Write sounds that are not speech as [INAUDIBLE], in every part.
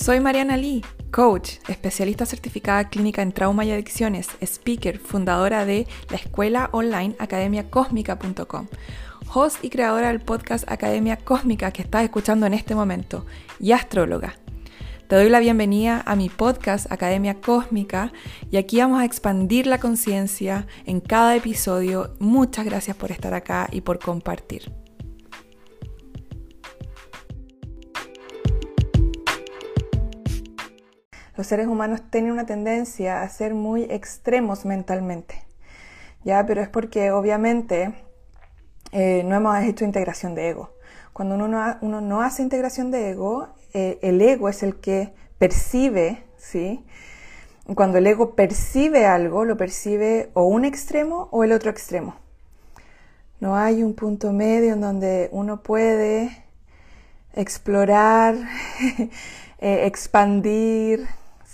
Soy Mariana Lee, coach, especialista certificada clínica en trauma y adicciones, speaker, fundadora de la escuela online academiacosmica.com, host y creadora del podcast Academia Cósmica que estás escuchando en este momento, y astróloga. Te doy la bienvenida a mi podcast Academia Cósmica y aquí vamos a expandir la conciencia en cada episodio. Muchas gracias por estar acá y por compartir. Los seres humanos tienen una tendencia a ser muy extremos mentalmente, ¿ya? Pero es porque obviamente eh, no hemos hecho integración de ego. Cuando uno no, hace integración de ego, eh, el ego es el que percibe, ¿sí? Cuando el ego percibe algo, lo percibe o un extremo o el otro extremo. No hay un punto medio en donde uno puede explorar, [LAUGHS] eh, expandir,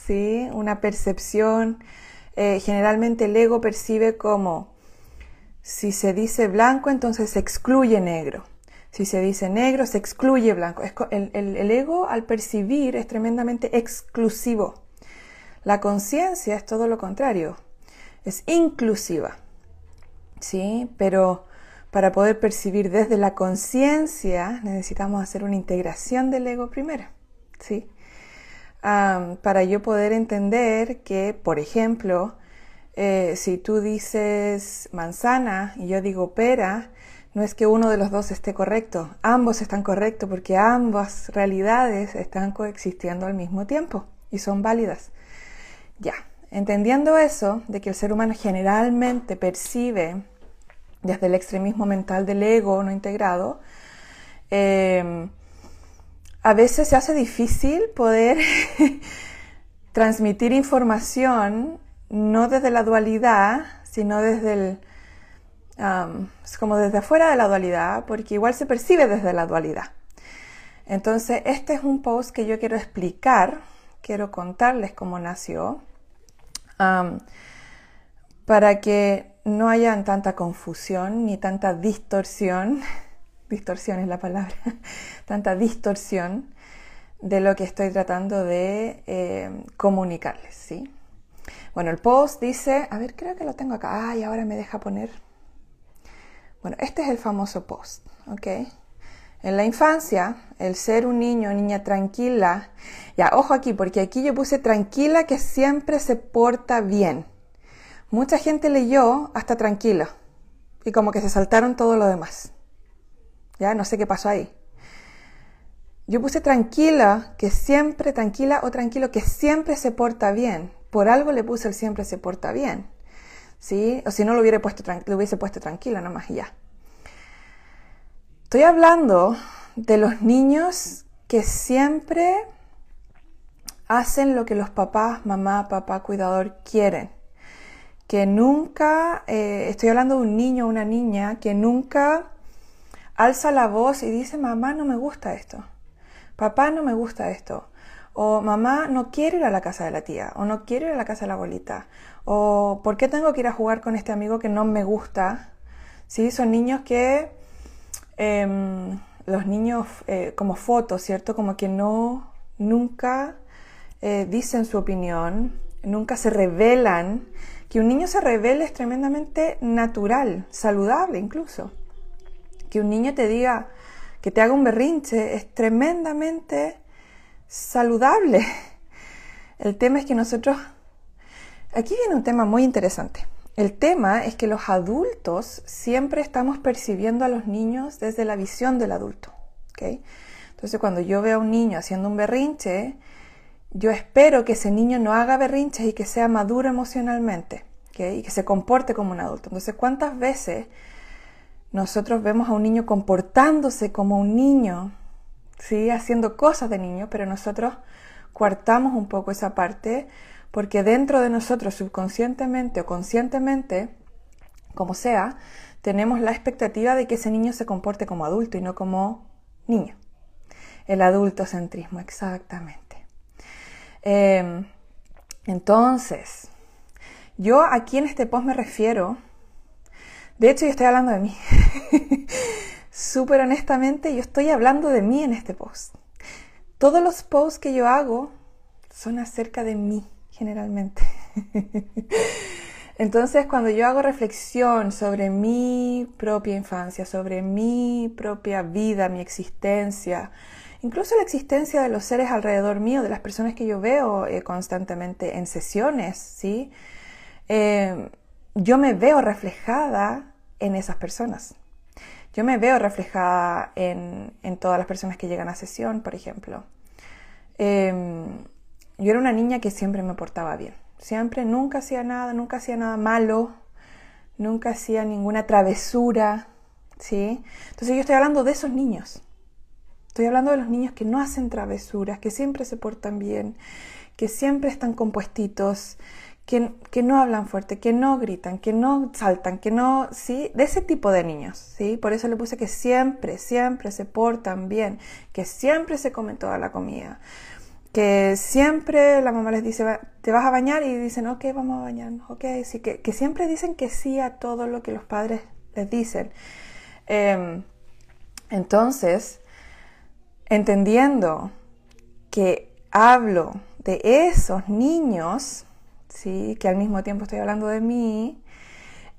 ¿sí? Una percepción. Eh, generalmente el ego percibe como si se dice blanco, entonces se excluye negro. Si se dice negro, se excluye blanco. El, el ego al percibir es tremendamente exclusivo. La conciencia es todo lo contrario, es inclusiva. ¿Sí? Pero para poder percibir desde la conciencia necesitamos hacer una integración del ego primero. ¿Sí? Para yo poder entender que, por ejemplo, eh, si tú dices manzana y yo digo pera, no es que uno de los dos esté correcto, ambos están correctos porque ambas realidades están coexistiendo al mismo tiempo y son válidas. Ya, entendiendo eso, de que el ser humano generalmente percibe desde el extremismo mental del ego no integrado, eh, a veces se hace difícil poder [LAUGHS] transmitir información no desde la dualidad, sino desde el, como desde afuera de la dualidad, porque igual se percibe desde la dualidad. Entonces, este es un post que yo quiero explicar, quiero contarles cómo nació, para que no haya tanta confusión ni tanta distorsión [LAUGHS] distorsión es la palabra, [LAUGHS] tanta distorsión de lo que estoy tratando de eh, comunicarles, ¿sí? Bueno, el post dice, a ver, creo que lo tengo acá, ay, ahora me deja poner. Bueno, este es el famoso post, ¿ok? En la infancia, el ser un niño o niña tranquila, ya, ojo aquí, porque aquí yo puse tranquila que siempre se porta bien. Mucha gente leyó hasta tranquila y como que se saltaron todo lo demás. Ya, no sé qué pasó ahí. Yo puse tranquila, que siempre, tranquila o tranquilo, que siempre se porta bien. Por algo le puse el siempre se porta bien. ¿Sí? O si no lo hubiera puesto, lo hubiese puesto tranquila nomás ya. Estoy hablando de los niños que siempre hacen lo que los papás, mamá, papá, cuidador quieren. Que nunca, eh, estoy hablando de un niño o una niña que nunca alza la voz y dice, mamá, no me gusta esto, papá, no me gusta esto, o mamá, no quiero ir a la casa de la tía, o no quiero ir a la casa de la abuelita, o ¿por qué tengo que ir a jugar con este amigo que no me gusta? ¿Sí? Son niños que, em, los niños eh, como fotos, ¿cierto? Como que no, nunca eh, dicen su opinión, nunca se revelan. Que un niño se revele es tremendamente natural, saludable incluso que un niño te diga, que te haga un berrinche, es tremendamente saludable. [LAUGHS] El tema es que nosotros, aquí viene un tema muy interesante. El tema es que los adultos siempre estamos percibiendo a los niños desde la visión del adulto. Entonces cuando yo veo a un niño haciendo un berrinche, yo espero que ese niño no haga berrinches y que sea maduro emocionalmente y que se comporte como un adulto. Entonces, ¿cuántas veces nosotros vemos a un niño comportándose como un niño, ¿sí? haciendo cosas de niño, pero nosotros coartamos un poco esa parte porque dentro de nosotros, subconscientemente o conscientemente, como sea, tenemos la expectativa de que ese niño se comporte como adulto y no como niño. El adultocentrismo, exactamente. Em, entonces, yo aquí en este post me refiero de hecho, yo estoy hablando de mí. [LAUGHS] Súper honestamente, yo estoy hablando de mí en este post. todos los posts que yo hago son acerca de mí, generalmente. [LAUGHS] Entonces, cuando yo hago reflexión sobre mi propia infancia, sobre mi propia vida, mi existencia, incluso la existencia de los seres alrededor mío, de las personas que yo veo eh, constantemente en sesiones, ¿sí? Eh, yo me veo reflejada en esas personas. Yo me veo reflejada en, todas las personas que llegan a sesión, por ejemplo. Em, yo era una niña que siempre me portaba bien. Siempre, nunca hacía nada, nunca hacía nada malo, nunca hacía ninguna travesura, ¿sí? Entonces yo estoy hablando de esos niños. Estoy hablando de los niños que no hacen travesuras, que siempre se portan bien, que siempre están compuestitos, que, no hablan fuerte, que no gritan, que no saltan, que no, ¿sí? De ese tipo de niños, ¿sí? Por eso le puse que siempre, siempre se portan bien, que siempre se comen toda la comida, que siempre la mamá les dice, te vas a bañar y dicen, ok, vamos a bañarnos, ok, sí, que, que siempre dicen que sí a todo lo que los padres les dicen. Em, entonces, entendiendo que hablo de esos niños, que al mismo tiempo estoy hablando de mí.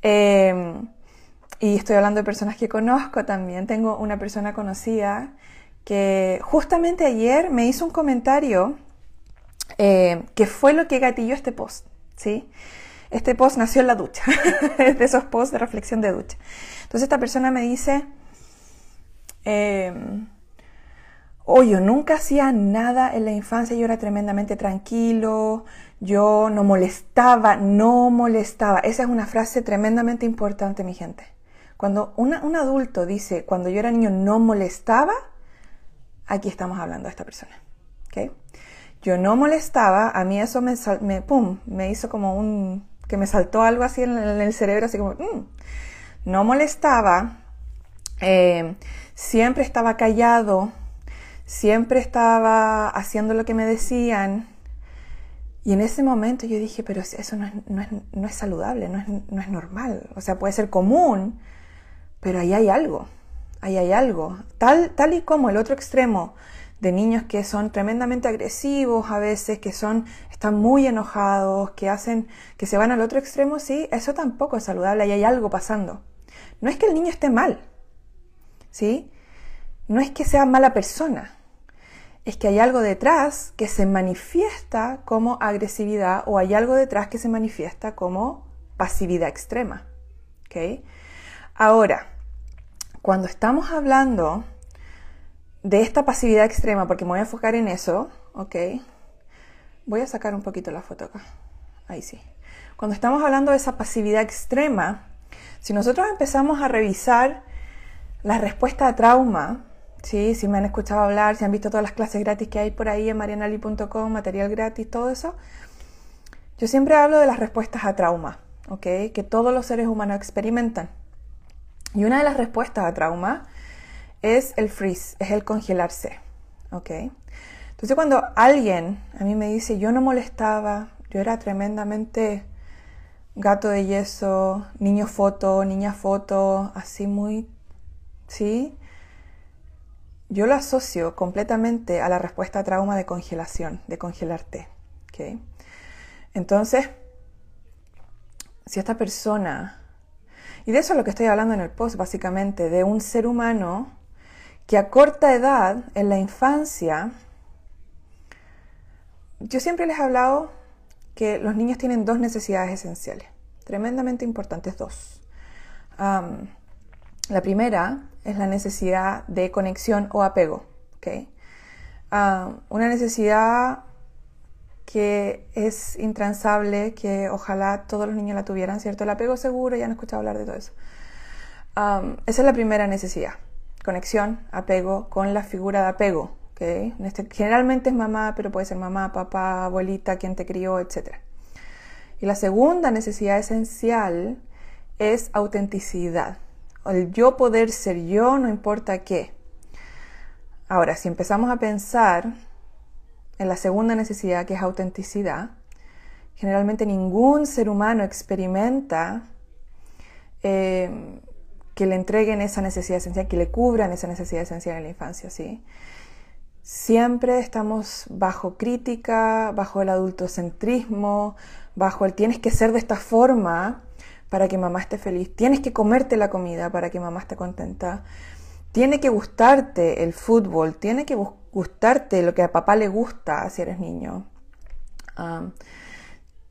Em, y estoy hablando de personas que conozco también. Tengo una persona conocida que justamente ayer me hizo un comentario eh, que fue lo que gatilló este post. ¿sí? Este post nació en la ducha, [LAUGHS] de esos posts de reflexión de ducha. Entonces esta persona me dice, eh, oh, yo nunca hacía nada en la infancia, yo era tremendamente tranquilo, yo no molestaba, no molestaba. Esa es una frase tremendamente importante, mi gente. Cuando un adulto dice, cuando yo era niño no molestaba, aquí estamos hablando de esta persona. ¿okay? Yo no molestaba, a mí eso me, me, pum, me hizo como un, que me saltó algo así en, el cerebro, así como, mm". no molestaba, eh, siempre estaba callado, siempre estaba haciendo lo que me decían, y en ese momento yo dije, pero eso no es, no es, no es saludable, no es, no es, normal. O sea, puede ser común, pero ahí hay algo, ahí hay algo. Tal, tal y como el otro extremo de niños que son tremendamente agresivos a veces, que son, están muy enojados, que hacen, que se van al otro extremo, sí, eso tampoco es saludable, ahí hay algo pasando. No es que el niño esté mal, ¿sí? No es que sea mala persona, es que hay algo detrás que se manifiesta como agresividad o hay algo detrás que se manifiesta como pasividad extrema. Ahora, cuando estamos hablando de esta pasividad extrema, porque me voy a enfocar en eso, ¿ok? Voy a sacar un poquito la foto acá. Ahí sí. Cuando estamos hablando de esa pasividad extrema, si nosotros empezamos a revisar la respuesta a trauma, Sí, si me han escuchado hablar, si han visto todas las clases gratis que hay por ahí en marianali.com, material gratis, todo eso. Yo siempre hablo de las respuestas a trauma, ¿ok? Que todos los seres humanos experimentan. Y una de las respuestas a trauma es el freeze, es el congelarse, ¿ok? Entonces cuando alguien a mí me dice, yo no molestaba, yo era tremendamente gato de yeso, niño foto, niña foto, así muy, ¿sí? Yo lo asocio completamente a la respuesta a trauma de congelación, de congelarte. Entonces, si esta persona, y de eso es lo que estoy hablando en el post básicamente, de un ser humano que a corta edad, en la infancia, yo siempre les he hablado que los niños tienen dos necesidades esenciales, tremendamente importantes, dos. la primera es la necesidad de conexión o apego. Ah, una necesidad que es intransable, que ojalá todos los niños la tuvieran, ¿cierto? El apego seguro, ya han escuchado hablar de todo eso. esa es la primera necesidad, conexión, apego con la figura de apego. Este, generalmente es mamá, pero puede ser mamá, papá, abuelita, quien te crió, etc. Y la segunda necesidad esencial es autenticidad el yo poder ser yo, no importa qué. Ahora, si empezamos a pensar en la segunda necesidad, que es autenticidad, generalmente ningún ser humano experimenta eh, que le entreguen esa necesidad esencial, que le cubran esa necesidad esencial en la infancia, ¿sí? siempre estamos bajo crítica, bajo el adultocentrismo, bajo el tienes que ser de esta forma para que mamá esté feliz, tienes que comerte la comida para que mamá esté contenta, tiene que gustarte el fútbol, tiene que gustarte lo que a papá le gusta si eres niño.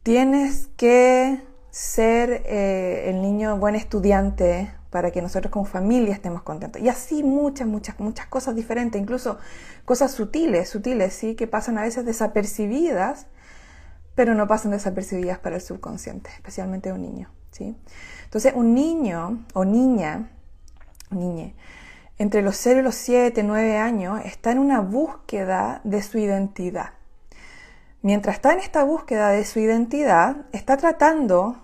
tienes que ser eh, el niño buen estudiante para que nosotros como familia estemos contentos. Y así muchas, muchas, muchas cosas diferentes, incluso cosas sutiles, sutiles, sí, que pasan a veces desapercibidas, pero no pasan desapercibidas para el subconsciente, especialmente un niño, Entonces, un niño o niña, niñe, entre los 0 y los 7, 9 años, está en una búsqueda de su identidad. Mientras está en esta búsqueda de su identidad, está tratando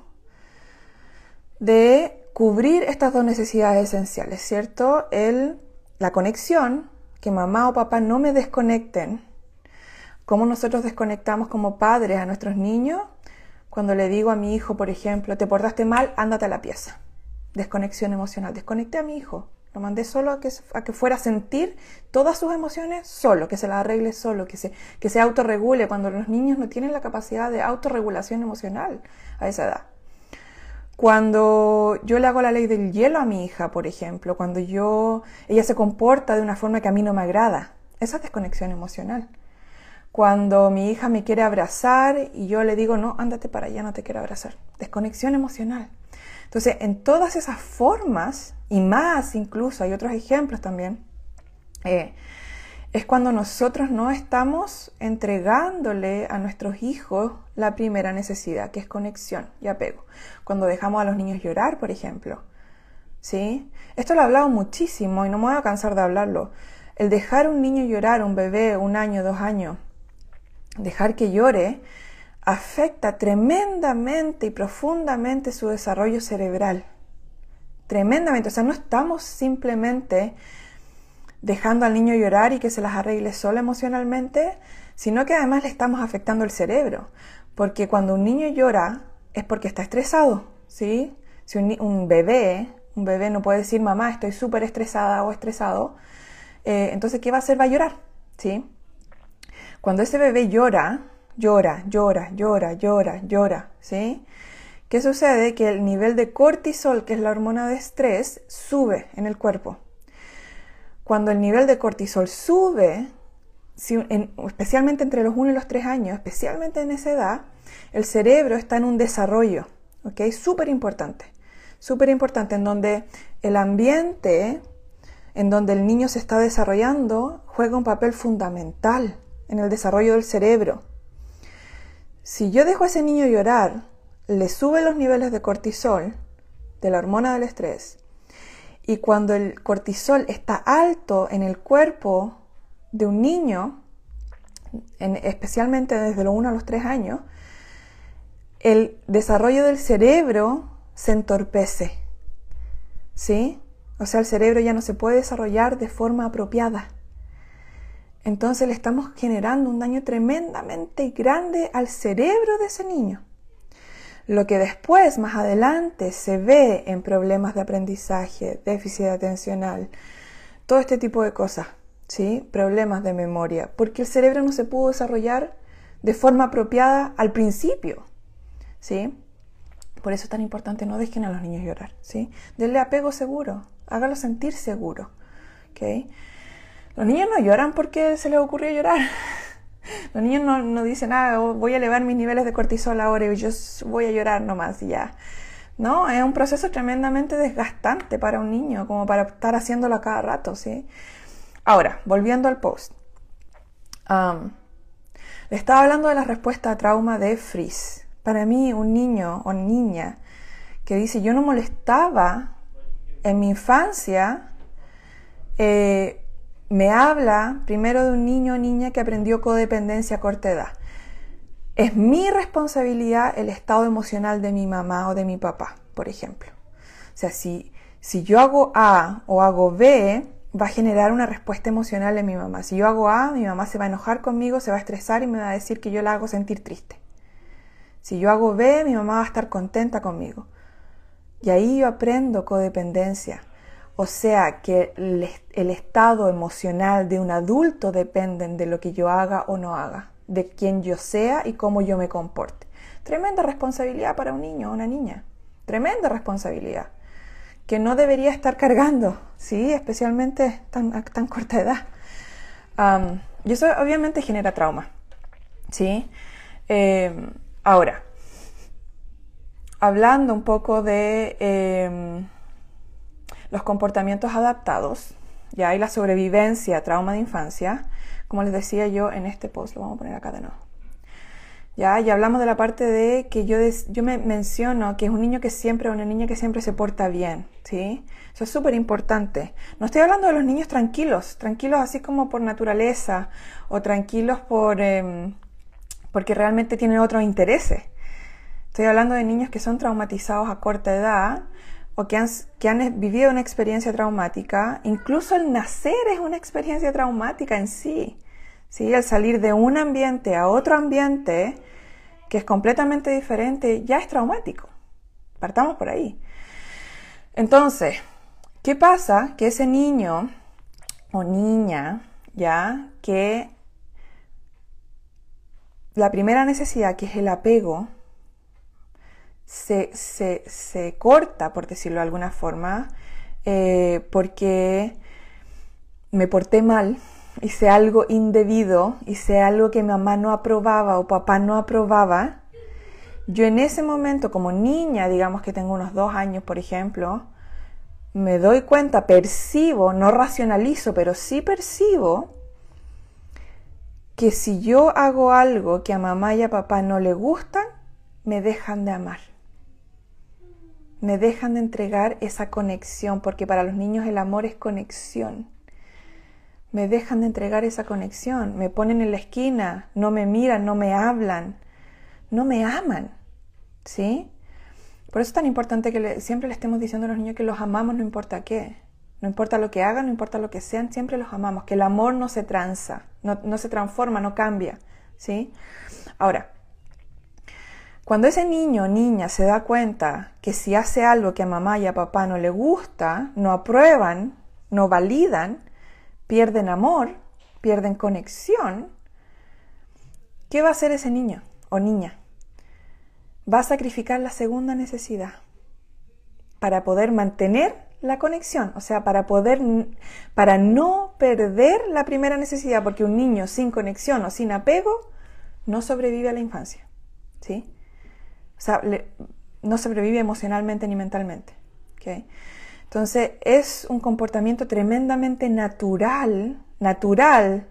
de cubrir estas dos necesidades esenciales, ¿cierto? El, la conexión, que mamá o papá no me desconecten. ¿Cómo nosotros desconectamos como padres a nuestros niños? Cuando le digo a mi hijo, por ejemplo, te portaste mal, ándate a la pieza. Desconexión emocional. Desconecté a mi hijo. Lo mandé solo a que, a que fuera a sentir todas sus emociones solo, que se las arregle solo, que se, que se autorregule cuando los niños no tienen la capacidad de autorregulación emocional a esa edad. Cuando yo le hago la ley del hielo a mi hija, por ejemplo, cuando yo ella se comporta de una forma que a mí no me agrada, esa es desconexión emocional. Cuando mi hija me quiere abrazar y yo le digo, no, ándate para allá, no te quiero abrazar. Desconexión emocional. Entonces, en todas esas formas, y más incluso, hay otros ejemplos también, eh, es cuando nosotros no estamos entregándole a nuestros hijos la primera necesidad, que es conexión y apego. Cuando dejamos a los niños llorar, por ejemplo. ¿Sí? Esto lo he hablado muchísimo y no me voy a cansar de hablarlo. El dejar a un niño llorar, un bebé, un año, dos años, dejar que llore, afecta tremendamente y profundamente su desarrollo cerebral. Tremendamente. O sea, no estamos simplemente dejando al niño llorar y que se las arregle solo emocionalmente, sino que además le estamos afectando el cerebro. Porque cuando un niño llora es porque está estresado, ¿sí? Si un, bebé, un bebé no puede decir, mamá, estoy súper estresada o estresado, eh, entonces, ¿qué va a hacer? Va a llorar, ¿sí? Cuando ese bebé llora, llora, llora, llora, llora, llora, ¿sí? ¿Qué sucede? Que el nivel de cortisol, que es la hormona de estrés, sube en el cuerpo. Cuando el nivel de cortisol sube, especialmente entre los 1 y los 3 años, especialmente en esa edad, el cerebro está en un desarrollo, ¿ok? Súper importante, súper importante, en donde el ambiente en donde el niño se está desarrollando juega un papel fundamental en el desarrollo del cerebro. Si yo dejo a ese niño llorar, le sube los niveles de cortisol, de la hormona del estrés, y cuando el cortisol está alto en el cuerpo de un niño, especialmente desde los 1 a los 3 años, el desarrollo del cerebro se entorpece. ¿Sí? O sea, el cerebro ya no se puede desarrollar de forma apropiada. Entonces le estamos generando un daño tremendamente grande al cerebro de ese niño. Lo que después, más adelante, se ve en problemas de aprendizaje, déficit atencional, todo este tipo de cosas, ¿sí? Problemas de memoria, porque el cerebro no se pudo desarrollar de forma apropiada al principio, ¿sí? Por eso es tan importante, no dejen a los niños llorar, ¿sí? Denle apego seguro, hágalo sentir seguro, ¿ok? Los niños no lloran porque se les ocurrió llorar. [LAUGHS] Los niños no, dicen, ah, voy a elevar mis niveles de cortisol ahora y yo voy a llorar nomás y ya. No, es un proceso tremendamente desgastante para un niño, como para estar haciéndolo a cada rato, ¿sí? Ahora, volviendo al post. le estaba hablando de la respuesta a trauma de Fries. Para mí, un niño o niña que dice, yo no molestaba en mi infancia, eh, me habla primero de un niño o niña que aprendió codependencia a corta edad. Es mi responsabilidad el estado emocional de mi mamá o de mi papá, por ejemplo. O sea, si, si yo hago A o hago B, va a generar una respuesta emocional en mi mamá. Si yo hago A, mi mamá se va a enojar conmigo, se va a estresar y me va a decir que yo la hago sentir triste. Si yo hago B, mi mamá va a estar contenta conmigo. Y ahí yo aprendo codependencia o sea que el, estado emocional de un adulto dependen de lo que yo haga o no haga, de quién yo sea y cómo yo me comporte. Tremenda responsabilidad para un niño o una niña, tremenda responsabilidad que no debería estar cargando, ¿sí? especialmente tan, a tan corta edad. y eso obviamente genera trauma. ¿sí? Em, ahora, hablando un poco de em, los comportamientos adaptados, ya hay la sobrevivencia, trauma de infancia, como les decía yo en este post, lo vamos a poner acá de nuevo. Ya, ya hablamos de la parte de que yo, yo me menciono que es un niño que siempre, una niña que siempre se porta bien, ¿sí? Eso es súper importante. No estoy hablando de los niños tranquilos, tranquilos así como por naturaleza o tranquilos por, em, porque realmente tienen otros intereses. Estoy hablando de niños que son traumatizados a corta edad o que han, que han vivido una experiencia traumática. Incluso el nacer es una experiencia traumática en sí. ¿sí? El salir de un ambiente a otro ambiente que es completamente diferente ya es traumático. Partamos por ahí. Entonces, ¿qué pasa? Que ese niño o niña, ya, que la primera necesidad, que es el apego, se, se, corta, por decirlo de alguna forma, eh, porque me porté mal, hice algo indebido, hice algo que mamá no aprobaba o papá no aprobaba. Yo en ese momento, como niña, digamos que tengo unos dos años, por ejemplo, me doy cuenta, percibo, no racionalizo, pero sí percibo que si yo hago algo que a mamá y a papá no le gustan, me dejan de amar. Me dejan de entregar esa conexión, porque para los niños el amor es conexión. Me dejan de entregar esa conexión, me ponen en la esquina, no me miran, no me hablan, no me aman. ¿Sí? Por eso es tan importante que siempre le estemos diciendo a los niños que los amamos no importa qué. No importa lo que hagan, no importa lo que sean, siempre los amamos. Que el amor no se tranza, no, se transforma, no cambia. ¿sí? Ahora, cuando ese niño o niña se da cuenta que si hace algo que a mamá y a papá no le gusta, no aprueban, no validan, pierden amor, pierden conexión, ¿qué va a hacer ese niño o niña? Va a sacrificar la segunda necesidad para poder mantener la conexión, o sea, para poder, para no perder la primera necesidad, porque un niño sin conexión o sin apego no sobrevive a la infancia, ¿sí? O sea, no sobrevive emocionalmente ni mentalmente. Entonces, es un comportamiento tremendamente natural, natural,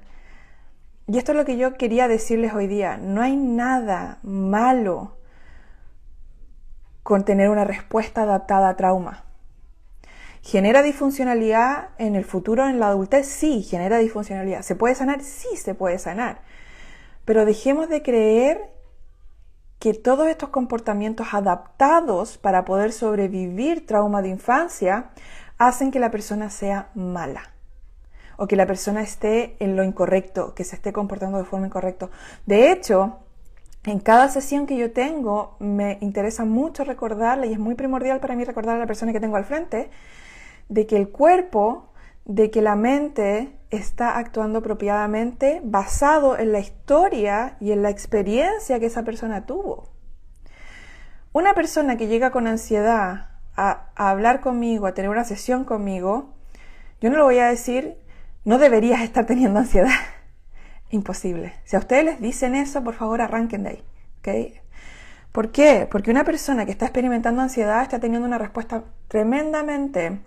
y esto es lo que yo quería decirles hoy día, no hay nada malo con tener una respuesta adaptada a trauma. ¿Genera disfuncionalidad en el futuro, en la adultez? Sí, genera disfuncionalidad. ¿Se puede sanar? Sí, se puede sanar. Pero dejemos de creer que todos estos comportamientos adaptados para poder sobrevivir trauma de infancia hacen que la persona sea mala o que la persona esté en lo incorrecto, que se esté comportando de forma incorrecta. De hecho, en cada sesión que yo tengo me interesa mucho recordarle y es muy primordial para mí recordar a la persona que tengo al frente de que el cuerpo, de que la mente está actuando apropiadamente basado en la historia y en la experiencia que esa persona tuvo. Una persona que llega con ansiedad a, hablar conmigo, a tener una sesión conmigo, yo no le voy a decir, no deberías estar teniendo ansiedad. [LAUGHS] Imposible. Si a ustedes les dicen eso, por favor arranquen de ahí. ¿Por qué? Porque una persona que está experimentando ansiedad está teniendo una respuesta tremendamente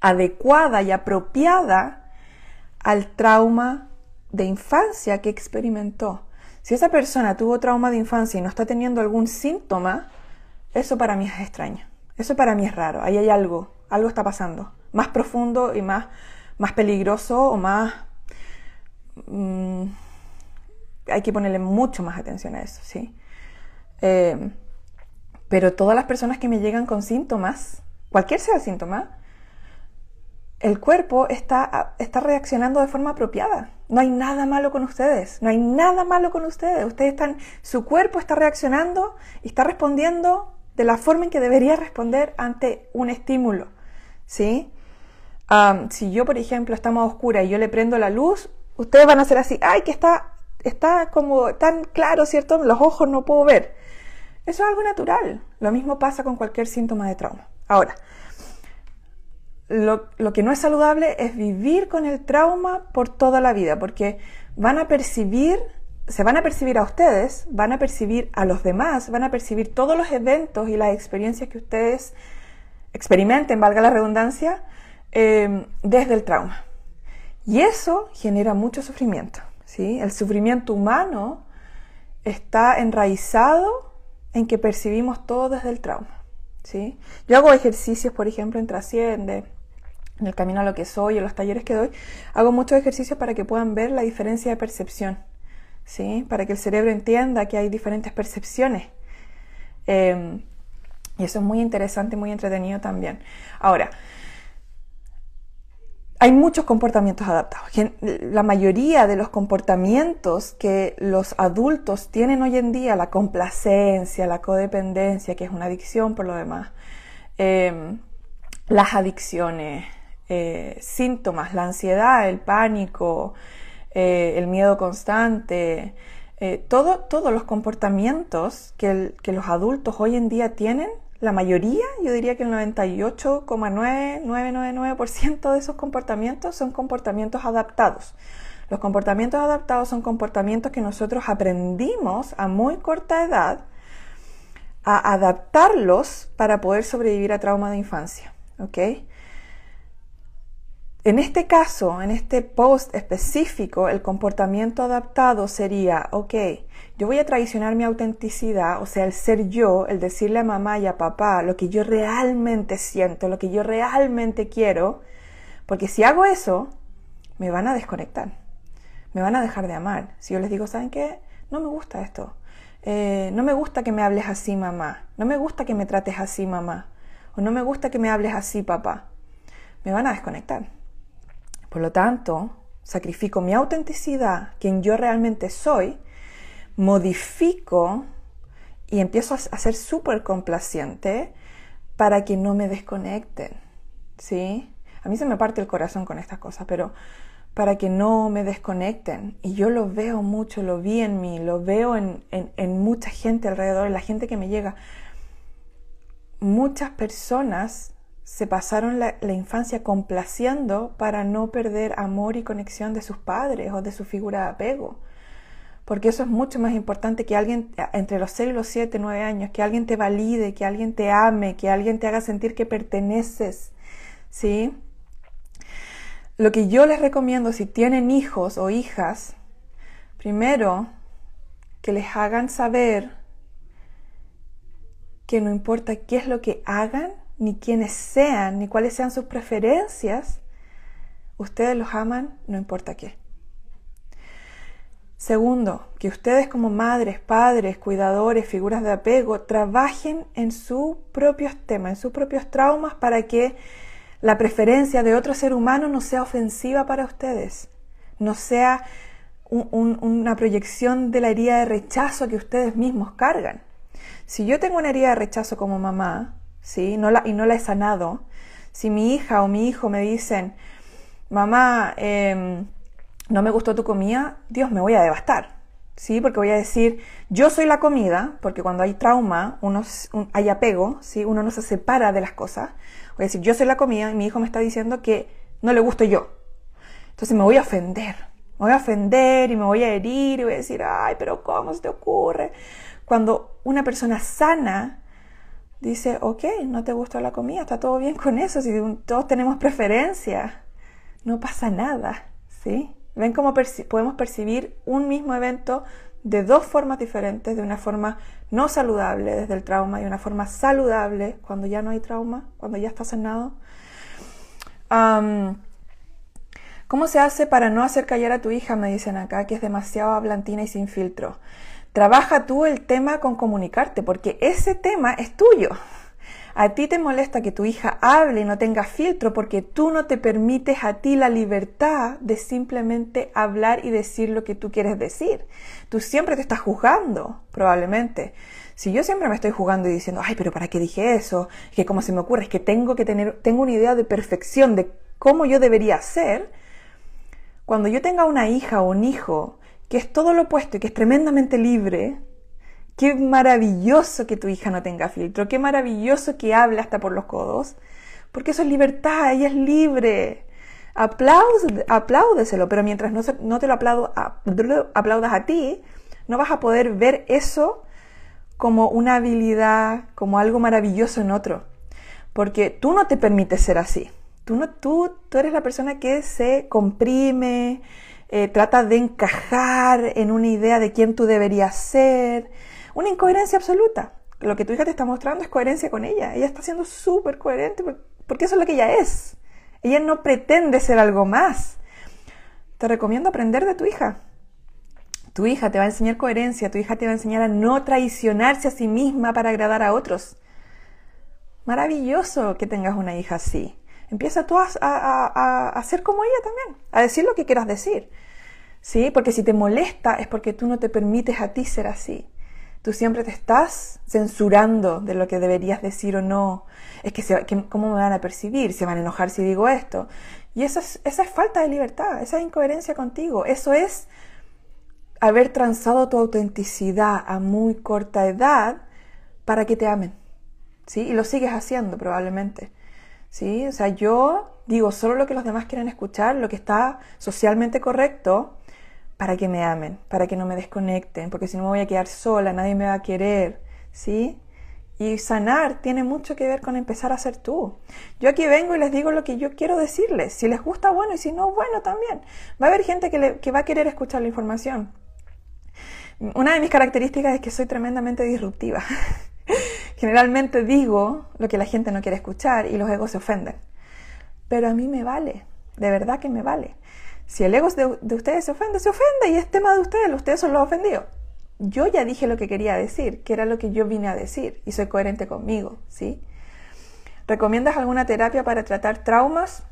adecuada y apropiada al trauma de infancia que experimentó. Si esa persona tuvo trauma de infancia y no está teniendo algún síntoma, eso para mí es extraño. Eso para mí es raro. Ahí hay algo, algo está pasando. Más profundo y más, más peligroso o más... Mm, hay que ponerle mucho más atención a eso, ¿sí? Eh, pero todas las personas que me llegan con síntomas, cualquier sea el síntoma, el cuerpo está, está reaccionando de forma apropiada. No hay nada malo con ustedes, no hay nada malo con ustedes. Ustedes están, su cuerpo está reaccionando y está respondiendo de la forma en que debería responder ante un estímulo, ¿sí? si yo, por ejemplo, estamos a oscura y yo le prendo la luz, ustedes van a ser así, ay, que está, está como tan claro, ¿cierto? Los ojos no puedo ver. Eso es algo natural. Lo mismo pasa con cualquier síntoma de trauma. Ahora, lo, lo, que no es saludable es vivir con el trauma por toda la vida, porque van a percibir, se van a percibir a ustedes, van a percibir a los demás, van a percibir todos los eventos y las experiencias que ustedes experimenten, valga la redundancia, eh, desde el trauma. Y eso genera mucho sufrimiento. ¿sí? El sufrimiento humano está enraizado en que percibimos todo desde el trauma. ¿sí? Yo hago ejercicios, por ejemplo, en Trasciende, en el camino a lo que soy, en los talleres que doy, hago muchos ejercicios para que puedan ver la diferencia de percepción, ¿sí? Para que el cerebro entienda que hay diferentes percepciones. Em, y eso es muy interesante, muy entretenido también. Ahora, hay muchos comportamientos adaptados. La mayoría de los comportamientos que los adultos tienen hoy en día, la complacencia, la codependencia, que es una adicción por lo demás, em, las adicciones, eh, síntomas, la ansiedad, el pánico, eh, el miedo constante, eh, todo, todos los comportamientos que, que, los adultos hoy en día tienen, la mayoría, yo diría que el 98,9999% de esos comportamientos son comportamientos adaptados. Los comportamientos adaptados son comportamientos que nosotros aprendimos a muy corta edad a adaptarlos para poder sobrevivir a trauma de infancia. ¿ok?, en este caso, en este post específico, el comportamiento adaptado sería, ok, yo voy a traicionar mi autenticidad, o sea, el ser yo, el decirle a mamá y a papá lo que yo realmente siento, lo que yo realmente quiero, porque si hago eso, me van a desconectar, me van a dejar de amar. Si yo les digo, ¿saben qué? No me gusta esto. Eh, no me gusta que me hables así, mamá. No me gusta que me trates así, mamá. O no me gusta que me hables así, papá. Me van a desconectar. Por lo tanto, sacrifico mi autenticidad, quien yo realmente soy, modifico y empiezo a ser súper complaciente para que no me desconecten. ¿Sí? A mí se me parte el corazón con estas cosas, pero para que no me desconecten. Y yo lo veo mucho, lo vi en mí, lo veo en, en mucha gente alrededor, en la gente que me llega. Muchas personas se pasaron la, infancia complaciendo para no perder amor y conexión de sus padres o de su figura de apego. Porque eso es mucho más importante que alguien, entre los 6 y los 7, 9 años, que alguien te valide, que alguien te ame, que alguien te haga sentir que perteneces. ¿Sí? Lo que yo les recomiendo si tienen hijos o hijas, primero, que les hagan saber que no importa qué es lo que hagan, ni quiénes sean, ni cuáles sean sus preferencias, ustedes los aman no importa qué. Segundo, que ustedes como madres, padres, cuidadores, figuras de apego, trabajen en sus propios temas, en sus propios traumas para que la preferencia de otro ser humano no sea ofensiva para ustedes, no sea una proyección de la herida de rechazo que ustedes mismos cargan. Si yo tengo una herida de rechazo como mamá, ¿sí? No la, y no la he sanado. Si mi hija o mi hijo me dicen, mamá, em, no me gustó tu comida, Dios, me voy a devastar. ¿Sí? Porque voy a decir, yo soy la comida, porque cuando hay trauma, uno, hay apego, ¿sí? Uno no se separa de las cosas. Voy a decir, yo soy la comida y mi hijo me está diciendo que no le gusto yo. Entonces me voy a ofender. Me voy a ofender y me voy a herir y voy a decir, ay, pero ¿cómo se te ocurre? Cuando una persona sana dice, ok, no te gustó la comida, está todo bien con eso, si todos tenemos preferencias, no pasa nada, ¿sí? Ven cómo podemos percibir un mismo evento de dos formas diferentes, de una forma no saludable desde el trauma y una forma saludable cuando ya no hay trauma, cuando ya está sanado. ¿Cómo se hace para no hacer callar a tu hija? Me dicen acá, que es demasiado hablantina y sin filtro. Trabaja tú el tema con comunicarte, porque ese tema es tuyo. A ti te molesta que tu hija hable y no tenga filtro porque tú no te permites a ti la libertad de simplemente hablar y decir lo que tú quieres decir. Tú siempre te estás juzgando, probablemente. Si yo siempre me estoy jugando y diciendo, ay, pero ¿para qué dije eso? Que como se me ocurre, es que tengo que tener, tengo una idea de perfección de cómo yo debería ser, cuando yo tenga una hija o un hijo que es todo lo opuesto y que es tremendamente libre, qué maravilloso que tu hija no tenga filtro, qué maravilloso que hable hasta por los codos, porque eso es libertad, ella es libre. apláudeselo, pero mientras no, no te lo aplaudo, aplaudas a ti, no vas a poder ver eso como una habilidad, como algo maravilloso en otro. Porque tú no te permites ser así. Tú, no, tú, tú eres la persona que se comprime, eh, trata de encajar en una idea de quién tú deberías ser. Una incoherencia absoluta. Lo que tu hija te está mostrando es coherencia con ella. Ella está siendo súper coherente porque eso es lo que ella es. Ella no pretende ser algo más. Te recomiendo aprender de tu hija. Tu hija te va a enseñar coherencia, tu hija te va a enseñar a no traicionarse a sí misma para agradar a otros. Maravilloso que tengas una hija así. Empieza tú a, a, ser como ella también, a decir lo que quieras decir. ¿Sí? Porque si te molesta es porque tú no te permites a ti ser así. Tú siempre te estás censurando de lo que deberías decir o no. Es que, ¿cómo me van a percibir? ¿Se van a enojar si digo esto? Y esa es falta de libertad, esa es incoherencia contigo. Eso es haber transado tu autenticidad a muy corta edad para que te amen. ¿Sí? Y lo sigues haciendo probablemente. ¿Sí? O sea, yo digo solo lo que los demás quieren escuchar, lo que está socialmente correcto para que me amen, para que no me desconecten, porque si no me voy a quedar sola, nadie me va a querer, ¿sí? Y sanar tiene mucho que ver con empezar a ser tú. Yo aquí vengo y les digo lo que yo quiero decirles. Si les gusta, bueno, y si no, bueno, también. Va a haber gente que, que va a querer escuchar la información. Una de mis características es que soy tremendamente disruptiva. [LAUGHS] Generalmente digo lo que la gente no quiere escuchar y los egos se ofenden. Pero a mí me vale, de verdad que me vale. Si el ego de, ustedes se ofende, se ofende y es tema de ustedes, ustedes son los ofendidos. Yo ya dije lo que quería decir, que era lo que yo vine a decir y soy coherente conmigo, ¿sí? ¿Recomiendas alguna terapia para tratar traumas?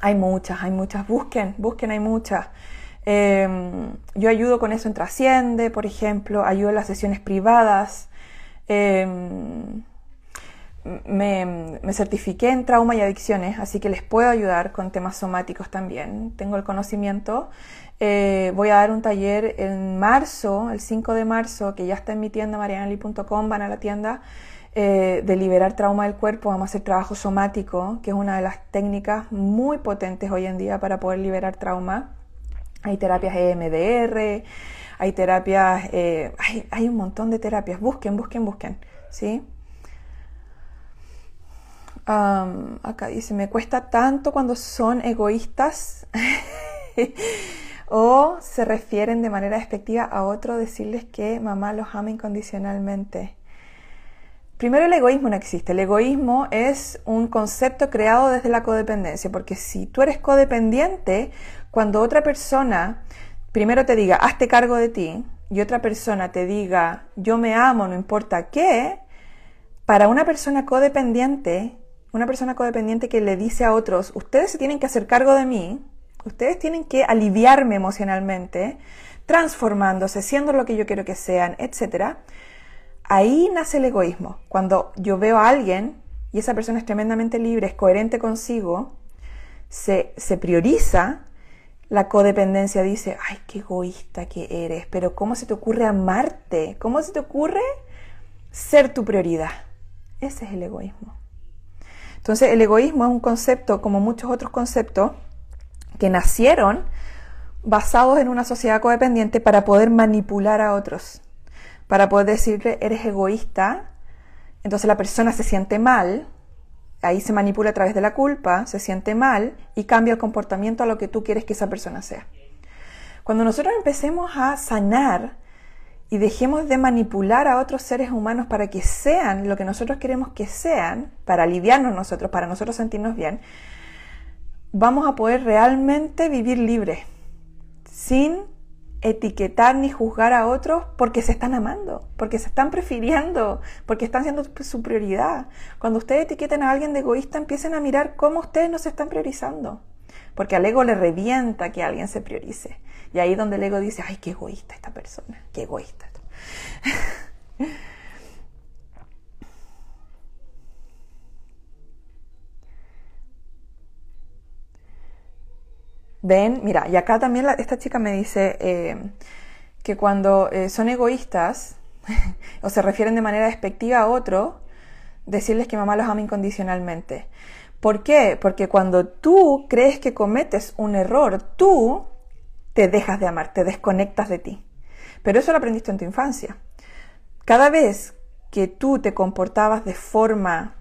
Hay muchas, hay muchas. Busquen, busquen, hay muchas. Em, yo ayudo con eso en Trasciende, por ejemplo, ayudo en las sesiones privadas. Em, me, certifiqué en trauma y adicciones, así que les puedo ayudar con temas somáticos también. Tengo el conocimiento. Eh, voy a dar un taller en marzo, el 5 de marzo, que ya está en mi tienda marianali.com, van a la tienda, eh, de liberar trauma del cuerpo. Vamos a hacer trabajo somático, que es una de las técnicas muy potentes hoy en día para poder liberar trauma. Hay terapias EMDR, hay terapias, eh, hay, un montón de terapias. Busquen, busquen, busquen. ¿sí? acá dice, me cuesta tanto cuando son egoístas [LAUGHS] o se refieren de manera despectiva a otro decirles que mamá los ama incondicionalmente. Primero, el egoísmo no existe. El egoísmo es un concepto creado desde la codependencia, porque si tú eres codependiente, cuando otra persona primero te diga, hazte cargo de ti, y otra persona te diga, yo me amo, no importa qué, para una persona codependiente, una persona codependiente que le dice a otros, ustedes se tienen que hacer cargo de mí, ustedes tienen que aliviarme emocionalmente, transformándose, siendo lo que yo quiero que sean, etc. Ahí nace el egoísmo. Cuando yo veo a alguien y esa persona es tremendamente libre, es coherente consigo, se, se prioriza, la codependencia dice, ay, qué egoísta que eres, pero ¿cómo se te ocurre amarte? ¿Cómo se te ocurre ser tu prioridad? Ese es el egoísmo. Entonces, el egoísmo es un concepto, como muchos otros conceptos, que nacieron basados en una sociedad codependiente para poder manipular a otros, para poder decirle, eres egoísta, entonces la persona se siente mal, ahí se manipula a través de la culpa, se siente mal y cambia el comportamiento a lo que tú quieres que esa persona sea. Cuando nosotros empecemos a sanar y dejemos de manipular a otros seres humanos para que sean lo que nosotros queremos que sean, para aliviarnos nosotros, para nosotros sentirnos bien, vamos a poder realmente vivir libres, sin etiquetar ni juzgar a otros porque se están amando, porque se están prefiriendo, porque están siendo su prioridad. Cuando ustedes etiqueten a alguien de egoísta, empiecen a mirar cómo ustedes no se están priorizando. Porque al ego le revienta que alguien se priorice. Y ahí donde el ego dice, ay, qué egoísta esta persona, qué egoísta. [LAUGHS] Ven, mira, y acá también esta chica me dice eh, que cuando eh, son egoístas [LAUGHS] o se refieren de manera despectiva a otro, decirles que mamá los ama incondicionalmente. ¿Por qué? Porque cuando tú crees que cometes un error, tú te dejas de amar, te desconectas de ti. Pero eso lo aprendiste en tu infancia. Cada vez que tú te comportabas de forma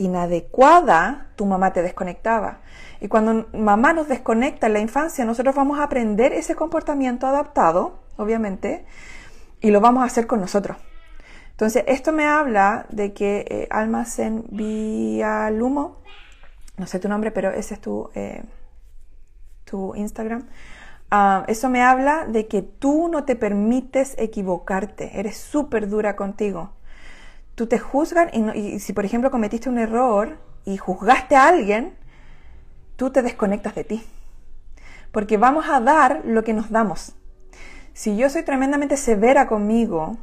inadecuada, tu mamá te desconectaba. Y cuando mamá nos desconecta en la infancia, nosotros vamos a aprender ese comportamiento adaptado, obviamente, y lo vamos a hacer con nosotros. Entonces, esto me habla de que eh, Almacén Vialumo, no sé tu nombre, pero ese es tu, eh, tu Instagram. Ah, eso me habla de que tú no te permites equivocarte, eres súper dura contigo. Tú te juzgan y, si por ejemplo cometiste un error y juzgaste a alguien, tú te desconectas de ti. Porque vamos a dar lo que nos damos. Si yo soy tremendamente severa conmigo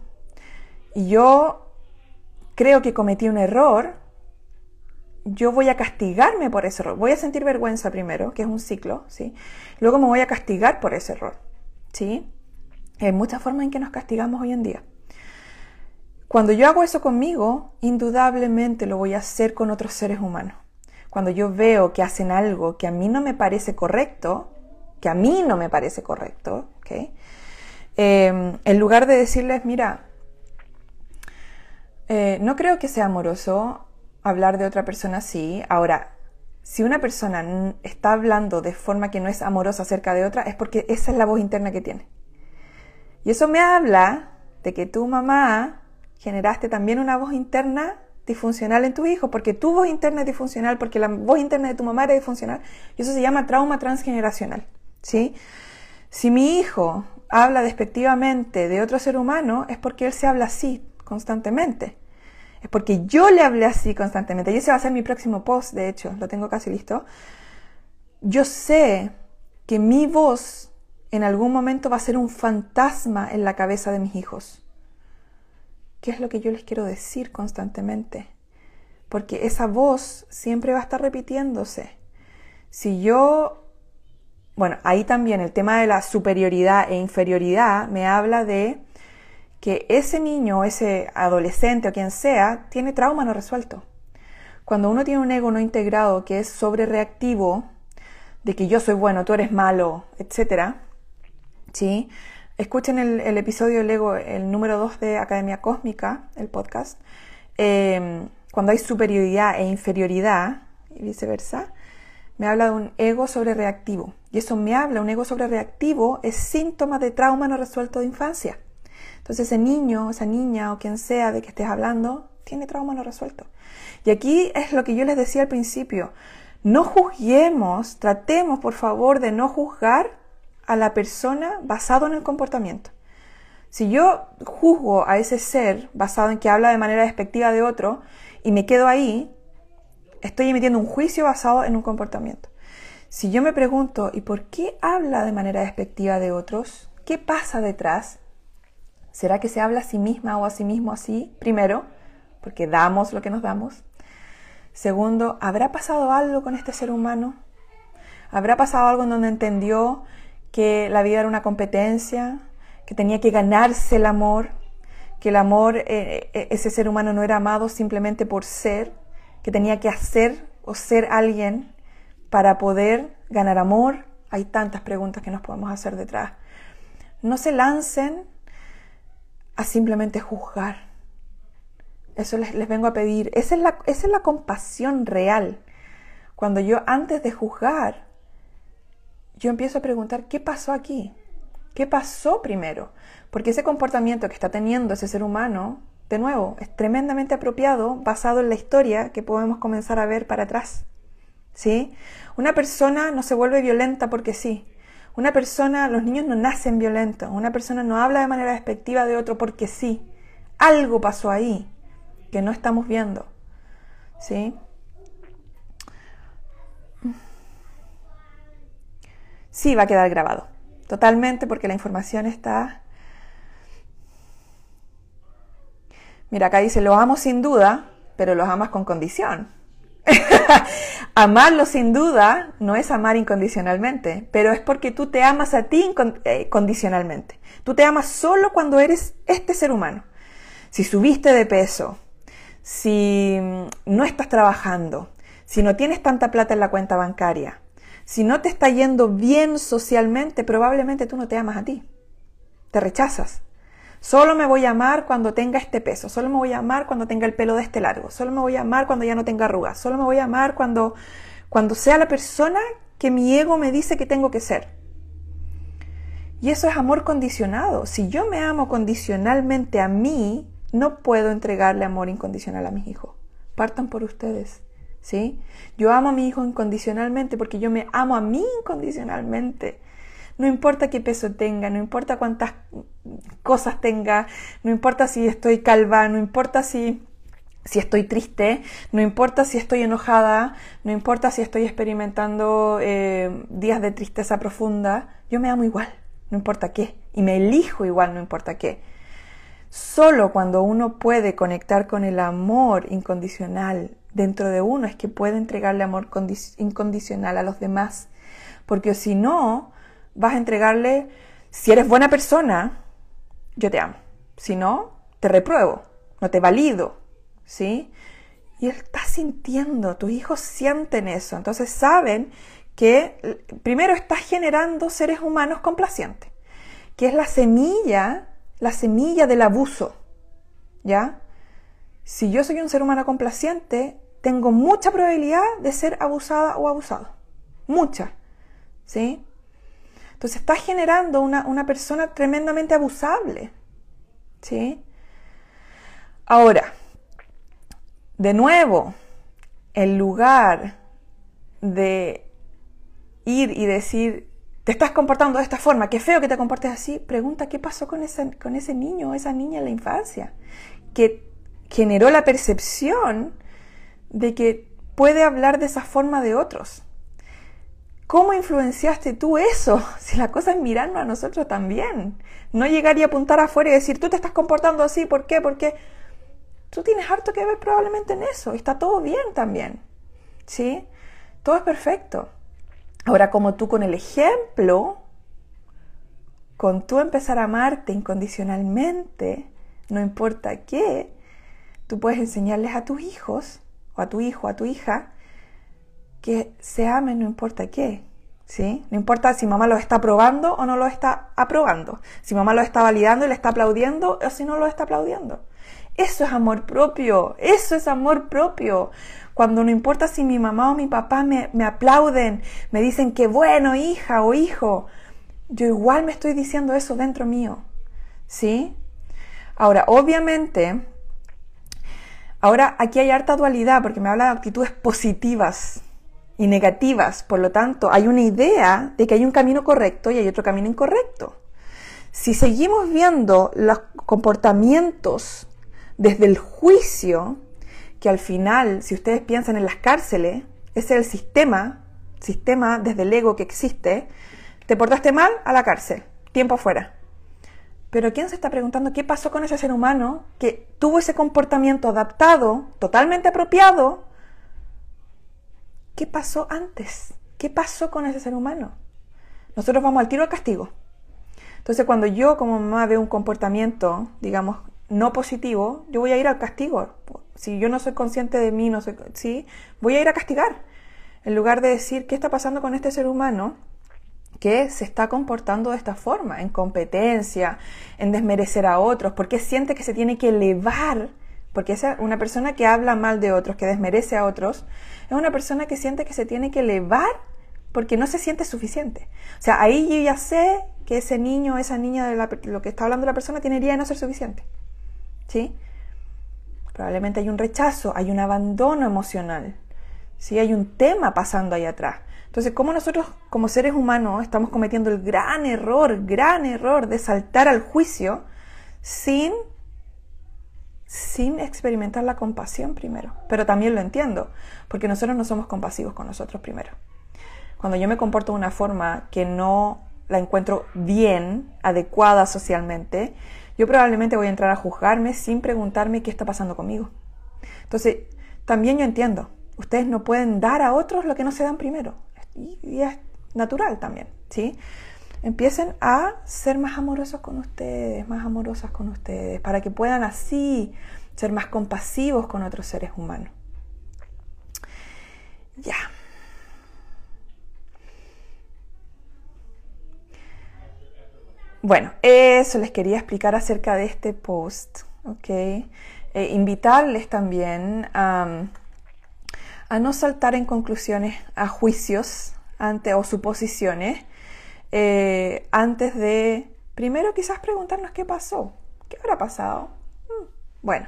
y yo creo que cometí un error, yo voy a castigarme por ese error. Voy a sentir vergüenza primero, que es un ciclo, ¿sí? Luego me voy a castigar por ese error, ¿sí? Hay muchas formas en que nos castigamos hoy en día. Cuando yo hago eso conmigo, indudablemente lo voy a hacer con otros seres humanos. Cuando yo veo que hacen algo que a mí no me parece correcto, que a mí no me parece correcto, ¿ok? Em, en lugar de decirles, mira, eh, no creo que sea amoroso hablar de otra persona así. Ahora, si una persona está hablando de forma que no es amorosa acerca de otra, es porque esa es la voz interna que tiene. Y eso me habla de que tu mamá generaste también una voz interna disfuncional en tu hijo, porque tu voz interna es disfuncional, porque la voz interna de tu mamá era disfuncional, y eso se llama trauma transgeneracional. ¿sí? Si mi hijo habla despectivamente de otro ser humano, es porque él se habla así constantemente es porque yo le hablé así constantemente. Y ese va a ser mi próximo post, de hecho, lo tengo casi listo. Yo sé que mi voz en algún momento va a ser un fantasma en la cabeza de mis hijos. ¿Qué es lo que yo les quiero decir constantemente? Porque esa voz siempre va a estar repitiéndose. Si yo, bueno, ahí también el tema de la superioridad e inferioridad me habla de que ese niño, ese adolescente o quien sea, tiene trauma no resuelto. Cuando uno tiene un ego no integrado que es sobre reactivo, de que yo soy bueno, tú eres malo, etc. ¿sí? Escuchen el, episodio del ego, el número 2 de Academia Cósmica, el podcast. Em, cuando hay superioridad e inferioridad, y viceversa, me habla de un ego sobre reactivo. Y eso me habla, un ego sobre reactivo es síntoma de trauma no resuelto de infancia. Entonces ese niño, esa niña o quien sea de que estés hablando, tiene trauma no resuelto. Y aquí es lo que yo les decía al principio. No juzguemos, tratemos por favor de no juzgar a la persona basado en el comportamiento. Si yo juzgo a ese ser basado en que habla de manera despectiva de otro y me quedo ahí, estoy emitiendo un juicio basado en un comportamiento. Si yo me pregunto, ¿y por qué habla de manera despectiva de otros? ¿Qué pasa detrás? ¿Será que se habla a sí misma o a sí mismo así? Primero, porque damos lo que nos damos. Segundo, ¿habrá pasado algo con este ser humano? ¿Habrá pasado algo en donde entendió que la vida era una competencia, que tenía que ganarse el amor, que el amor, eh, eh, ese ser humano no era amado simplemente por ser, que tenía que hacer o ser alguien para poder ganar amor? Hay tantas preguntas que nos podemos hacer detrás. No se lancen a simplemente juzgar. Eso les, vengo a pedir. Esa es, la, esa es la compasión real. Cuando yo antes de juzgar, yo empiezo a preguntar, ¿qué pasó aquí? ¿Qué pasó primero? Porque ese comportamiento que está teniendo ese ser humano, de nuevo, es tremendamente apropiado basado en la historia que podemos comenzar a ver para atrás. ¿Sí? Una persona no se vuelve violenta porque sí. Una persona, los niños no nacen violentos, una persona no habla de manera despectiva de otro porque sí. Algo pasó ahí que no estamos viendo. ¿Sí? Sí, va a quedar grabado. Totalmente porque la información está... Mira, acá dice, lo amo sin duda, pero los amas con condición. [LAUGHS] Amarlo sin duda no es amar incondicionalmente, pero es porque tú te amas a ti incondicionalmente. Eh, tú te amas solo cuando eres este ser humano. Si subiste de peso, si no estás trabajando, si no tienes tanta plata en la cuenta bancaria, si no te está yendo bien socialmente, probablemente tú no te amas a ti. Te rechazas. Solo me voy a amar cuando tenga este peso, solo me voy a amar cuando tenga el pelo de este largo, solo me voy a amar cuando ya no tenga arrugas, solo me voy a amar cuando, cuando sea la persona que mi ego me dice que tengo que ser. Y eso es amor condicionado. Si yo me amo condicionalmente a mí, no puedo entregarle amor incondicional a mis hijos. Partan por ustedes. ¿Sí? Yo amo a mi hijo incondicionalmente porque yo me amo a mí incondicionalmente. No importa qué peso tenga, no importa cuántas cosas tenga, no importa si estoy calva, no importa si, si estoy triste, no importa si estoy enojada, no importa si estoy experimentando eh, días de tristeza profunda, yo me amo igual, no importa qué, y me elijo igual, no importa qué. Solo cuando uno puede conectar con el amor incondicional dentro de uno es que puede entregarle amor incondicional a los demás. Porque si no, vas a entregarle, si eres buena persona, yo te amo. Si no, te repruebo, no te valido, ¿sí? Y él está sintiendo, tus hijos sienten eso, entonces saben que primero estás generando seres humanos complacientes, que es la semilla, la semilla del abuso, ¿ya? Si yo soy un ser humano complaciente, tengo mucha probabilidad de ser abusada o abusado, mucha, ¿sí? Entonces estás generando una, persona tremendamente abusable. ¿Sí? Ahora, de nuevo, en lugar de ir y decir, te estás comportando de esta forma, qué feo que te comportes así, pregunta qué pasó con, con ese niño o esa niña en la infancia, que generó la percepción de que puede hablar de esa forma de otros. ¿Cómo influenciaste tú eso? [LAUGHS] Si la cosa es mirarnos a nosotros también. No llegar y apuntar afuera y decir, tú te estás comportando así, ¿por qué? Porque tú tienes harto que ver probablemente en eso. Está todo bien también. ¿Sí? Todo es perfecto. Ahora, como tú con el ejemplo, con tú empezar a amarte incondicionalmente, no importa qué, tú puedes enseñarles a tus hijos, a tu hijo, a tu hija, que se amen no importa qué, ¿sí? No importa si mamá lo está aprobando o no lo está aprobando, si mamá lo está validando y le está aplaudiendo o si no lo está aplaudiendo. Eso es amor propio, eso es amor propio. Cuando no importa si mi mamá o mi papá me, me aplauden, me dicen que bueno, hija o hijo, yo igual me estoy diciendo eso dentro mío, ¿sí? Ahora, obviamente, ahora aquí hay harta dualidad porque me habla de actitudes positivas, y negativas. Por lo tanto, hay una idea de que hay un camino correcto y hay otro camino incorrecto. Si seguimos viendo los comportamientos desde el juicio, que al final, si ustedes piensan en las cárceles, es el sistema, sistema desde el ego que existe, te portaste mal a la cárcel, tiempo afuera. Pero ¿quién se está preguntando qué pasó con ese ser humano que tuvo ese comportamiento adaptado, totalmente apropiado, ¿Qué pasó antes? ¿Qué pasó con ese ser humano? Nosotros vamos al tiro al castigo. Entonces, cuando yo como mamá veo un comportamiento, digamos, no positivo, yo voy a ir al castigo. Si yo no soy consciente de mí, no soy, ¿sí? voy a ir a castigar. En lugar de decir, ¿qué está pasando con este ser humano? Que se está comportando de esta forma, en competencia, en desmerecer a otros, porque siente que se tiene que elevar porque esa, una persona que habla mal de otros, que desmerece a otros, es una persona que siente que se tiene que elevar porque no se siente suficiente. O sea, ahí yo ya sé que ese niño o esa niña de lo que está hablando la persona tiene de no ser suficiente. ¿Sí? Probablemente hay un rechazo, hay un abandono emocional. ¿Sí? Hay un tema pasando ahí atrás. Entonces, ¿cómo nosotros como seres humanos estamos cometiendo el gran error, gran error de saltar al juicio sin sin experimentar la compasión primero. Pero también lo entiendo, porque nosotros no somos compasivos con nosotros primero. Cuando yo me comporto de una forma que no la encuentro bien, adecuada socialmente, yo probablemente voy a entrar a juzgarme sin preguntarme qué está pasando conmigo. Entonces, también yo entiendo, Ustedes no pueden dar a otros lo que no se dan primero. Y, es natural también, ¿sí? Empiecen a ser más amorosos con ustedes, más amorosas con ustedes, para que puedan así ser más compasivos con otros seres humanos. Ya. Bueno, eso les quería explicar acerca de este post, ¿ok? Eh, invitarles también a, no saltar en conclusiones, a juicios ante, o suposiciones, eh, antes de, primero quizás preguntarnos qué pasó, qué habrá pasado. Mm, bueno.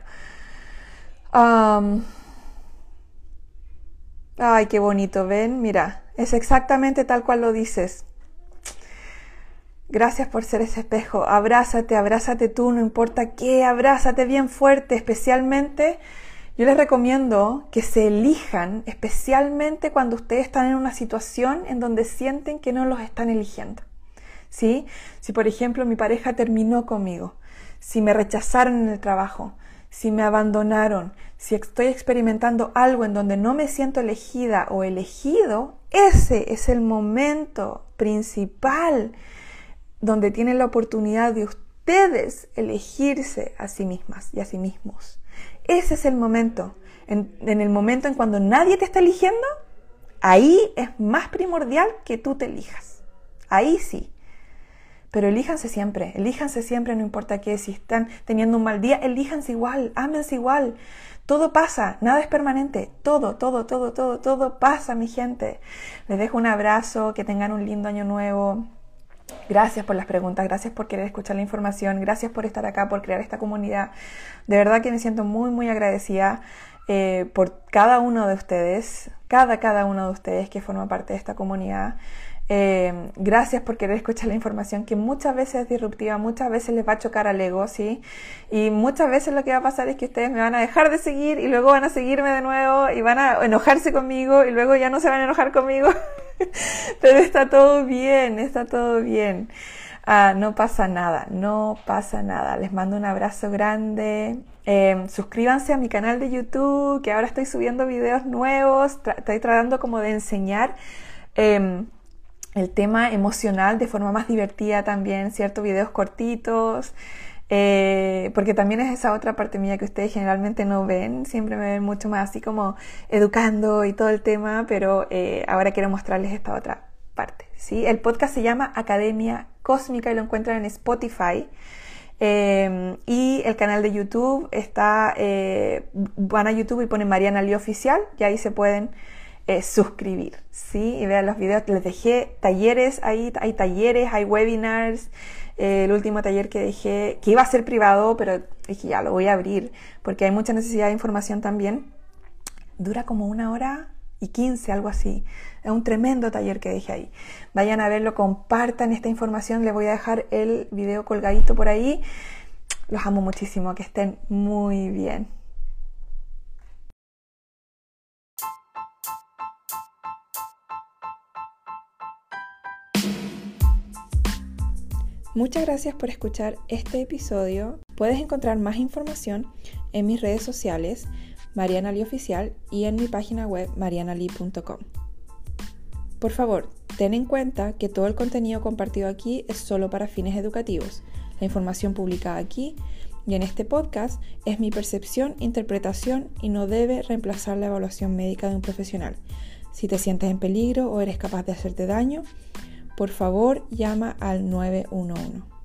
ay, qué bonito, ven, mira, es exactamente tal cual lo dices. Gracias por ser ese espejo. Abrázate, abrázate tú, no importa qué, abrázate bien fuerte, especialmente yo les recomiendo que se elijan, especialmente cuando ustedes están en una situación en donde sienten que no los están eligiendo. ¿Sí? Si por ejemplo mi pareja terminó conmigo, si me rechazaron en el trabajo, si me abandonaron, si estoy experimentando algo en donde no me siento elegida o elegido, ese es el momento principal donde tienen la oportunidad de ustedes elegirse a sí mismas y a sí mismos. Ese es el momento. En, el momento en cuando nadie te está eligiendo, ahí es más primordial que tú te elijas. Ahí sí. Pero elíjanse siempre, elíjanse siempre, no importa qué, si están teniendo un mal día, elíjanse igual, ámense igual. Todo pasa, nada es permanente, todo, todo, todo, todo, todo pasa, mi gente. Les dejo un abrazo, que tengan un lindo año nuevo. Gracias por las preguntas, gracias por querer escuchar la información, gracias por estar acá, por crear esta comunidad. De verdad que me siento muy, muy agradecida eh, por cada uno de ustedes, cada, cada uno de ustedes que forma parte de esta comunidad. Eh, gracias por querer escuchar la información que muchas veces es disruptiva, muchas veces les va a chocar al ego, ¿sí? Y muchas veces lo que va a pasar es que ustedes me van a dejar de seguir y luego van a seguirme de nuevo y van a enojarse conmigo y luego ya no se van a enojar conmigo. [LAUGHS] Pero está todo bien, está todo bien. Ah, no pasa nada, no pasa nada. Les mando un abrazo grande. Em, suscríbanse a mi canal de YouTube, que ahora estoy subiendo videos nuevos. estoy tratando como de enseñar em, el tema emocional de forma más divertida también, ¿cierto? Videos cortitos. Eh, porque también es esa otra parte mía que ustedes generalmente no ven, siempre me ven mucho más así como educando y todo el tema, pero eh, ahora quiero mostrarles esta otra parte. ¿sí? El podcast se llama Academia Cósmica y lo encuentran en Spotify. Em, y el canal de YouTube está, eh, van a YouTube y ponen Mariana Lee Oficial y ahí se pueden suscribir, ¿sí? Y vean los videos, les dejé talleres ahí, hay talleres, hay webinars, el último taller que dejé, que iba a ser privado, pero dije ya lo voy a abrir porque hay mucha necesidad de información también. Dura como una hora y quince, algo así. Es un tremendo taller que dejé ahí. Vayan a verlo, compartan esta información. Les voy a dejar el video colgadito por ahí. Los amo muchísimo, que estén muy bien. Muchas gracias por escuchar este episodio. Puedes encontrar más información en mis redes sociales, Mariana Oficial, y en mi página web, marianali.com. Por favor, ten en cuenta que todo el contenido compartido aquí es solo para fines educativos. La información publicada aquí y en este podcast es mi percepción, interpretación y no debe reemplazar la evaluación médica de un profesional. Si te sientes en peligro o eres capaz de hacerte daño, por favor llama al 911.